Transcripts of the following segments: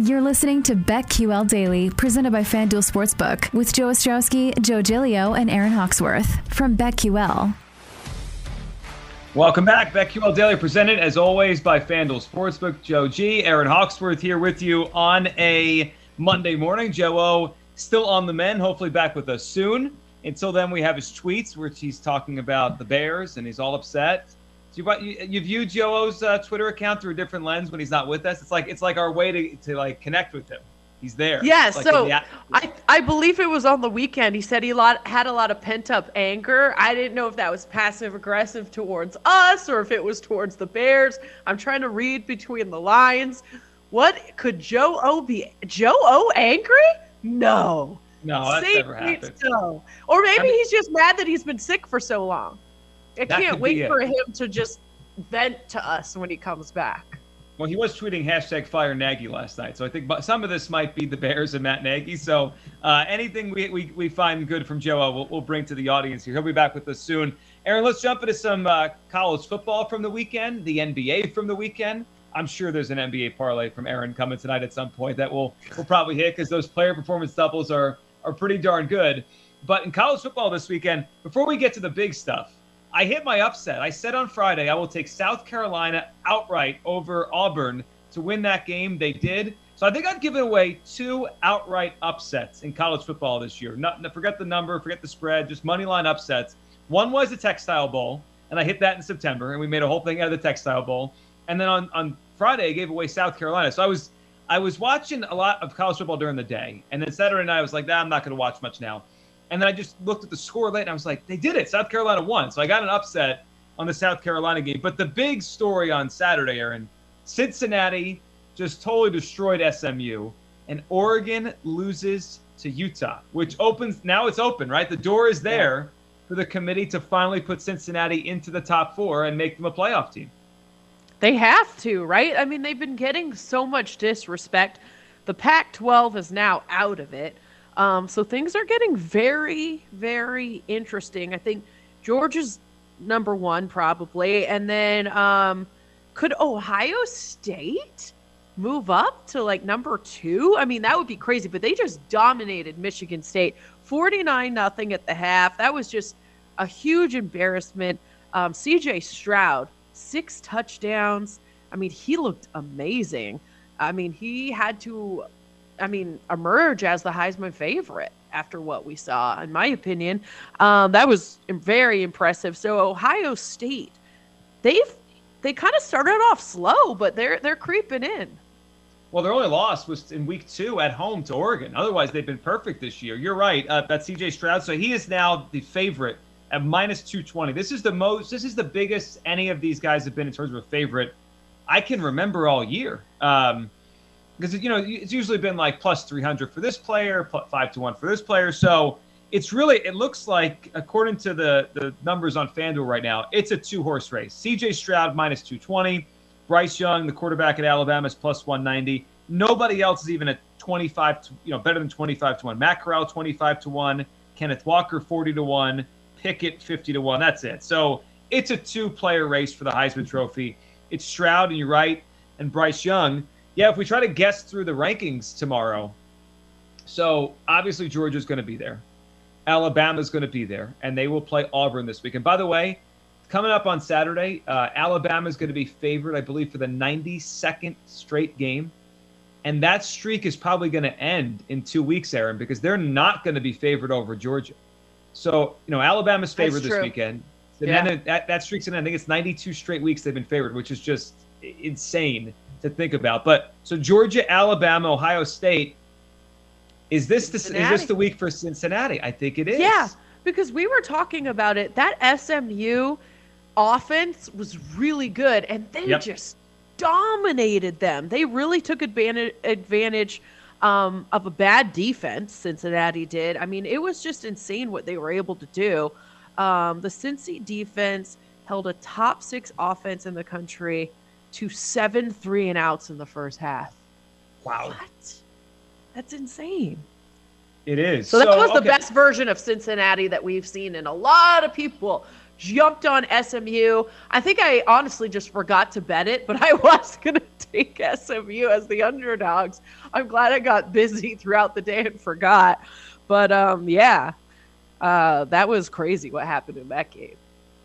You're listening to BetQL Daily, presented by FanDuel Sportsbook, with Joe Ostrowski, Joe Gilio, and Aaron Hawksworth from BetQL. Welcome back. BetQL Daily, presented as always by FanDuel Sportsbook. Joe G, Aaron Hawksworth here with you on a Monday morning. Joe O still on the men, hopefully back with us soon. Until then, we have his tweets, which he's talking about the Bears, and he's all upset. You, you view Joe's uh, Twitter account through a different lens when he's not with us. It's like it's like our way to, to like connect with him. He's there. Yeah. Like so I I believe it was on the weekend. He said he lot, had a lot of pent up anger. I didn't know if that was passive aggressive towards us or if it was towards the Bears. I'm trying to read between the lines. What could Joe O be? Joe O angry? No. No, that's never happened. Or maybe I mean, he's just mad that he's been sick for so long. I can't wait for him to just vent to us when he comes back. Well, he was tweeting hashtag fire Nagy last night, so I think some of this might be the Bears and Matt Nagy. So uh, anything we, we, we find good from Joe, we'll, we'll bring to the audience here. He'll be back with us soon. Aaron, let's jump into some uh, college football from the weekend, the NBA from the weekend. I'm sure there's an NBA parlay from Aaron coming tonight at some point that we'll we'll probably hit because those player performance doubles are are pretty darn good. But in college football this weekend, before we get to the big stuff, I hit my upset. I said on Friday I will take South Carolina outright over Auburn to win that game. They did. So I think I've given away two outright upsets in college football this year. Not forget the number, forget the spread, just money line upsets. One was the Textile Bowl, and I hit that in September, and we made a whole thing out of the Textile Bowl. And then on, on Friday, I gave away South Carolina. So I was I was watching a lot of college football during the day, and then Saturday night I was like, nah, I'm not going to watch much now. And then I just looked at the score late and I was like, they did it. South Carolina won. So I got an upset on the South Carolina game. But the big story on Saturday, Aaron, Cincinnati just totally destroyed SMU, and Oregon loses to Utah, which opens now it's open, right? The door is there for the committee to finally put Cincinnati into the top four and make them a playoff team. They have to, right? I mean, they've been getting so much disrespect. The Pac 12 is now out of it. Um, so things are getting very, very interesting. I think Georgia's number one probably, and then um, could Ohio State move up to like number two? I mean, that would be crazy. But they just dominated Michigan State, forty nine nothing at the half. That was just a huge embarrassment. Um, C.J. Stroud, six touchdowns. I mean, he looked amazing. I mean, he had to I mean, emerge as the Heisman favorite after what we saw, in my opinion. Um, that was very impressive. So Ohio State, they've they kind of started off slow, but they're they're creeping in. Well, their only loss was in week two at home to Oregon. Otherwise, they've been perfect this year. You're right. Uh, that's CJ Stroud. So he is now the favorite at minus 220. This is the most, this is the biggest any of these guys have been in terms of a favorite I can remember all year. Um, because you know it's usually been like plus 300 for this player, plus five to one for this player. So it's really it looks like according to the the numbers on FanDuel right now, it's a two horse race. C.J. Stroud minus 220, Bryce Young, the quarterback at Alabama, is plus 190. Nobody else is even at 25, to, you know, better than 25 to one. Matt Corral 25 to one, Kenneth Walker 40 to one, Pickett 50 to one. That's it. So it's a two player race for the Heisman Trophy. It's Stroud, and you're right, and Bryce Young yeah, if we try to guess through the rankings tomorrow, so obviously Georgia's going to be there. Alabama's going to be there, and they will play Auburn this week. And by the way, coming up on Saturday, uh, Alabama is going to be favored, I believe, for the 92nd straight game. And that streak is probably going to end in two weeks, Aaron, because they're not going to be favored over Georgia. So, you know, Alabama's favored this weekend. And yeah. then that, that streak's going to, I think it's 92 straight weeks they've been favored, which is just insane to think about. But so Georgia, Alabama, Ohio State. Is this the, is this the week for Cincinnati? I think it is. Yeah, because we were talking about it. That SMU offense was really good, and they yep. just dominated them. They really took advantage advantage um, of a bad defense. Cincinnati did. I mean, it was just insane what they were able to do. Um, the Cincy defense held a top six offense in the country to seven three and outs in the first half. Wow. What? That's insane. It is. So that so, was the best version of Cincinnati that we've seen, and a lot of people jumped on SMU. I think I honestly just forgot to bet it, but I was going to take SMU as the underdogs. I'm glad I got busy throughout the day and forgot. But um, yeah, uh, that was crazy what happened in that game.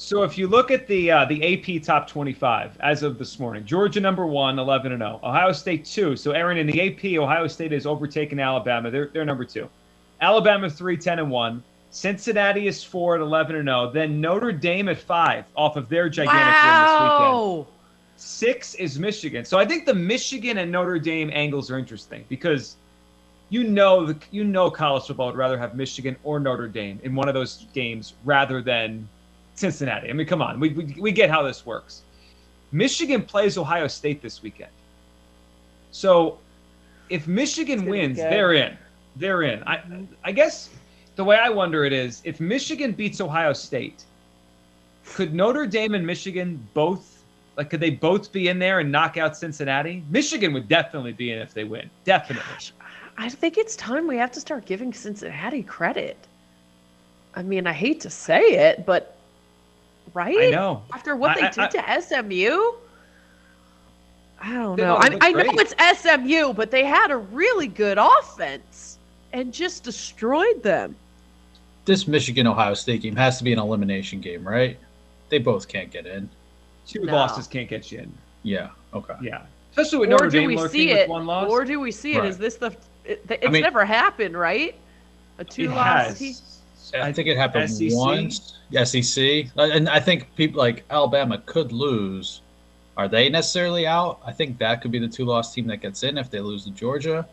So if you look at the uh, the AP top 25 as of this morning, Georgia number one, 11 and 0. Ohio State two. So Aaron in the AP, Ohio State has overtaken Alabama. They're they're number two. Alabama three, 10 and one. Cincinnati is four at 11 and 0. Then Notre Dame at five off of their gigantic wow. win this weekend. Six is Michigan. So I think the Michigan and Notre Dame angles are interesting because you know the you know college football would rather have Michigan or Notre Dame in one of those games rather than Cincinnati. I mean, come on, we, we, we get how this works. Michigan plays Ohio State this weekend. So if Michigan wins, they're in. They're in. I, I guess the way I wonder it is if Michigan beats Ohio State, could Notre Dame and Michigan both, like, could they both be in there and knock out Cincinnati? Michigan would definitely be in if they win. Definitely. Gosh, I think it's time we have to start giving Cincinnati credit. I mean, I hate to say it, but right? I know. After what I, they I, did I, to SMU, I don't know. I, I know it's SMU, but they had a really good offense and just destroyed them. This Michigan Ohio State game has to be an elimination game, right? They both can't get in. Two no. losses can't get you in. Yeah. Okay. Yeah. Especially with or Notre Dame we see it, Or do we see it? Right. Is this the? It, it's I mean, never happened, right? A two loss. I think it happened SEC? once. SEC, and I think people like Alabama could lose. Are they necessarily out? I think that could be the two loss team that gets in if they lose to Georgia.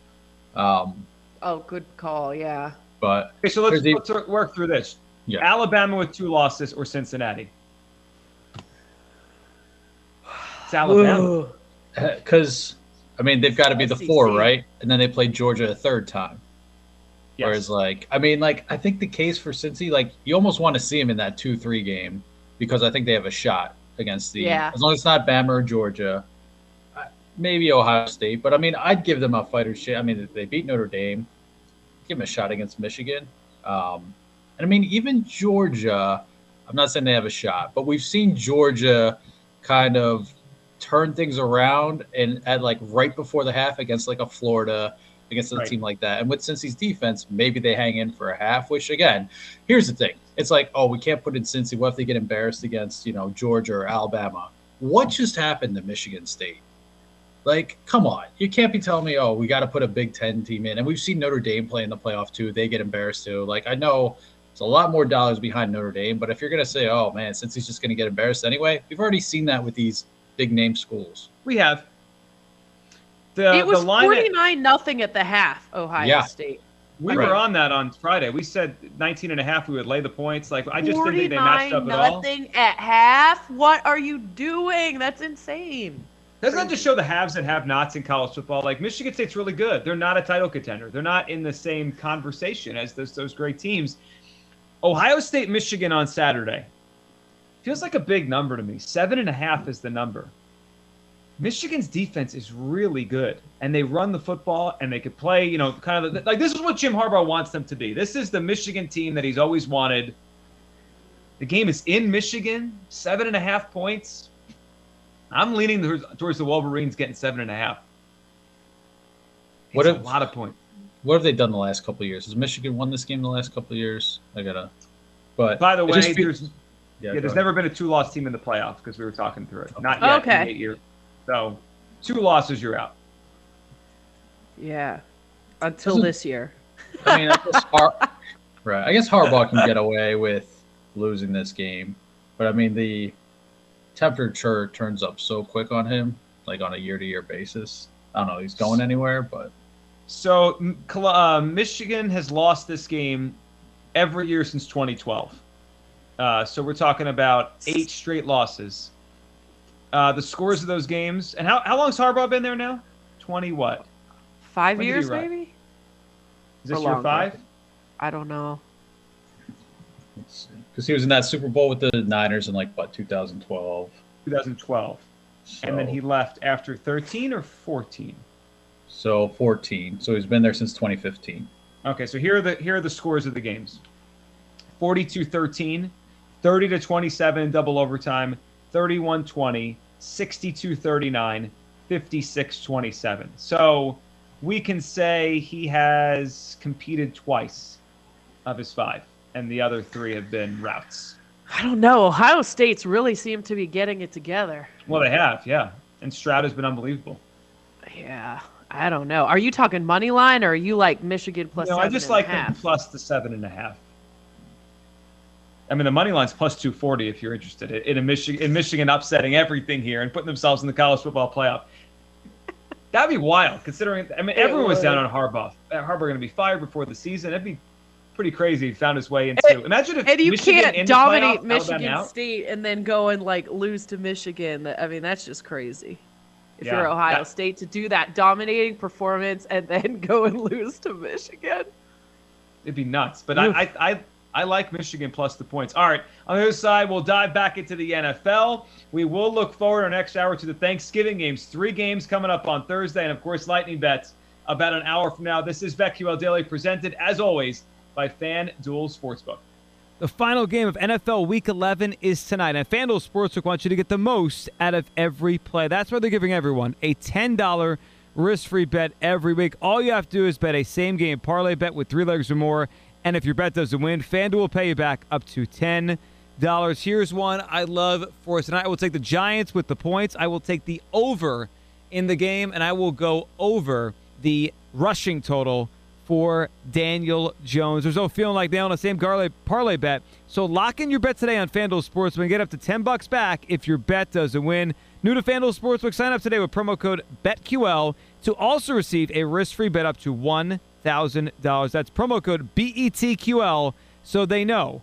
Um, oh, good call. Yeah. But okay, so let's, the, let's work through this. Yeah. Alabama with two losses or Cincinnati. It's Alabama. Because I mean they've got to be the four, right? And then they play Georgia a third time. Yes. Whereas, like, I mean, like, I think the case for Cincy, like, you almost want to see him in that two-three game because I think they have a shot against the. Yeah. As long as it's not Bama or Georgia, uh, maybe Ohio State. But I mean, I'd give them a fighter's shit. I mean, they beat Notre Dame, give them a shot against Michigan. Um, and I mean, even Georgia. I'm not saying they have a shot, but we've seen Georgia kind of turn things around and at like right before the half against like a Florida against a right. team like that. And with Cincy's defense, maybe they hang in for a half. Which again, here's the thing: it's like, oh, we can't put in Cincy. What if they get embarrassed against you know Georgia or Alabama? What just happened to Michigan State? Like, come on, you can't be telling me, oh, we got to put a Big Ten team in. And we've seen Notre Dame play in the playoff too; they get embarrassed too. Like, I know. It's a lot more dollars behind Notre Dame, but if you're going to say, "Oh man, Cincy's just going to get embarrassed anyway," we've already seen that with these big name schools. We have. The, it was forty nine nothing at the half. Ohio yeah. State. We right. were on that on Friday. We said 19 and a half. We would lay the points. Like I just didn't think they matched up at all. Nothing at half. What are you doing? That's insane. Doesn't that just show the haves and have-nots in college football? Like Michigan State's really good. They're not a title contender. They're not in the same conversation as those those great teams. Ohio State, Michigan on Saturday feels like a big number to me. Seven and a half is the number. Michigan's defense is really good, and they run the football, and they could play. You know, kind of the, like this is what Jim Harbaugh wants them to be. This is the Michigan team that he's always wanted. The game is in Michigan, seven and a half points. I'm leaning towards, the Wolverines getting seven and a half. It's what have, a lot of points. What have they done the last couple of years? Has Michigan won this game the last couple of years? I gotta. But by the way, there's yeah, yeah there's never been a two-loss team in the playoffs because we were talking through it. Not yet. Okay. In eight years. So two losses, you're out. Yeah, until this year. I mean, I guess Har- right. I guess Harbaugh can get away with losing this game, but I mean the temperature turns up so quick on him, like on a year-to-year basis. I don't know. He's going anywhere, but so uh, Michigan has lost this game every year since 2012. Uh, so we're talking about eight straight losses. Uh, the scores of those games. And how, how long's Harbaugh been there now? 20 what? Five when years, maybe? Is this year five? I don't know. Because he was in that Super Bowl with the Niners in like, what, 2012? 2012. So, and then he left after 13 or 14? So 14. So he's been there since 2015. Okay, so here are the here are the scores of the games. 42-13, 30 to 27 in double overtime, 31 20, 62 39, 56 27. So we can say he has competed twice of his five, and the other three have been routs. I don't know. Ohio State's really seem to be getting it together. Well, they have, yeah. And Stroud has been unbelievable. Yeah, I don't know. Are you talking money line or are you like Michigan plus? No, I just like them plus the seven and a half. I mean, the money line's plus 240 if you're interested in, a Michigan in Michigan upsetting everything here and putting themselves in the college football playoff. That'd be wild, considering. I mean, everyone was down on Harbaugh. Uh, Harbaugh going to be fired before the season. That'd be pretty crazy. He found his way into. And, imagine if and you Michigan can't dominate playoff, Michigan State and then go and like lose to Michigan. I mean, that's just crazy. If yeah, you're Ohio that, State to do that dominating performance and then go and lose to Michigan, it'd be nuts. But I, I, I I like Michigan plus the points. All right, on the other side, we'll dive back into the NFL. We will look forward our next hour to the Thanksgiving games. Three games coming up on Thursday, and of course, lightning bets about an hour from now. This is BetQL Daily, presented as always by FanDuel Sportsbook. The final game of NFL Week 11 is tonight, and FanDuel Sportsbook wants you to get the most out of every play. That's why they're giving everyone a $10 risk-free bet every week. All you have to do is bet a same-game parlay bet with three legs or more and if your bet doesn't win, FanDuel will pay you back up to $10. Here's one I love for tonight. I will take the Giants with the points. I will take the over in the game, and I will go over the rushing total for Daniel Jones. There's no feeling like they own the same parlay, parlay bet. So lock in your bet today on FanDuel Sportsbook. And get up to 10 bucks back if your bet doesn't win. New to FanDuel Sportsbook, sign up today with promo code BETQL to also receive a risk-free bet up to one $1,000. That's promo code BETQL so they know